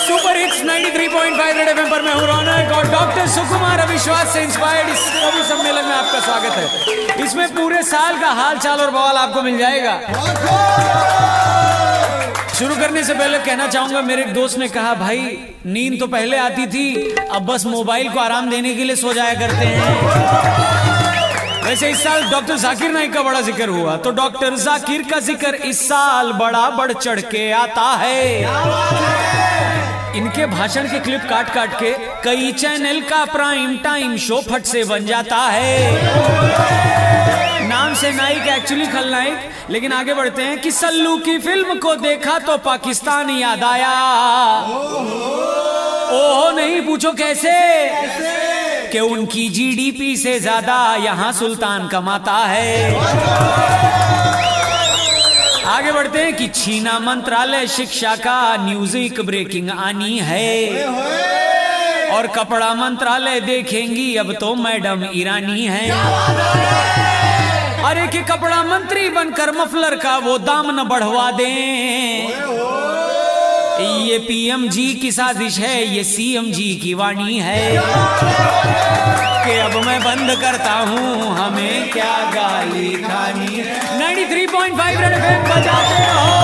Super hits 93.5 red FM पर मैं हूँ रौनक और डॉक्टर सुकुमार अविश्वास से इंस्पायर्ड इस कवि सम्मेलन में आपका स्वागत है। इसमें पूरे साल का हाल चाल और बवाल आपको मिल जाएगा। शुरू करने से पहले कहना चाहूँगा, मेरे एक दोस्त ने कहा, भाई, नींद तो पहले आती थी, अब बस मोबाइल को आराम देने के लिए सो जाया करते हैं। वैसे इस साल डॉक्टर जाकिर नाइक का बड़ा ज़िक्र हुआ तो डॉक्टर जाकिर का ज़िक्र इस साल बड़ा बढ़ चढ़ के आता है। इनके भाषण के क्लिप काट काट के कई चैनल का प्राइम टाइम शो फट से बन जाता है। नाम से नाइक एक्चुअली खलनायक लेकिन आगे बढ़ते हैं कि सल्लू की फ़िल्म को देखा तो पाकिस्तान याद आया। ओहो नहीं पूछो कैसे? कैसे? कि उनकी जीडीपी से ज़्यादा यहाँ सुल्तान कमाता है। आगे बढ़ते हैं कि छीना मंत्रालय शिक्षा का न्यूज़ एक ब्रेकिंग आनी है। और कपड़ा मंत्रालय देखेंगी, अब तो मैडम ईरानी है। अरे कि कपड़ा मंत्री बनकर मफलर का वो दाम न बढ़वा दें। ये पीएम जी की साजिश है, ये सीएम जी की वाणी है। कि अब मैं बंद करता हूँ, हमें क्या गाली खानी 93.5 पॉइंट फाइव बजाते हो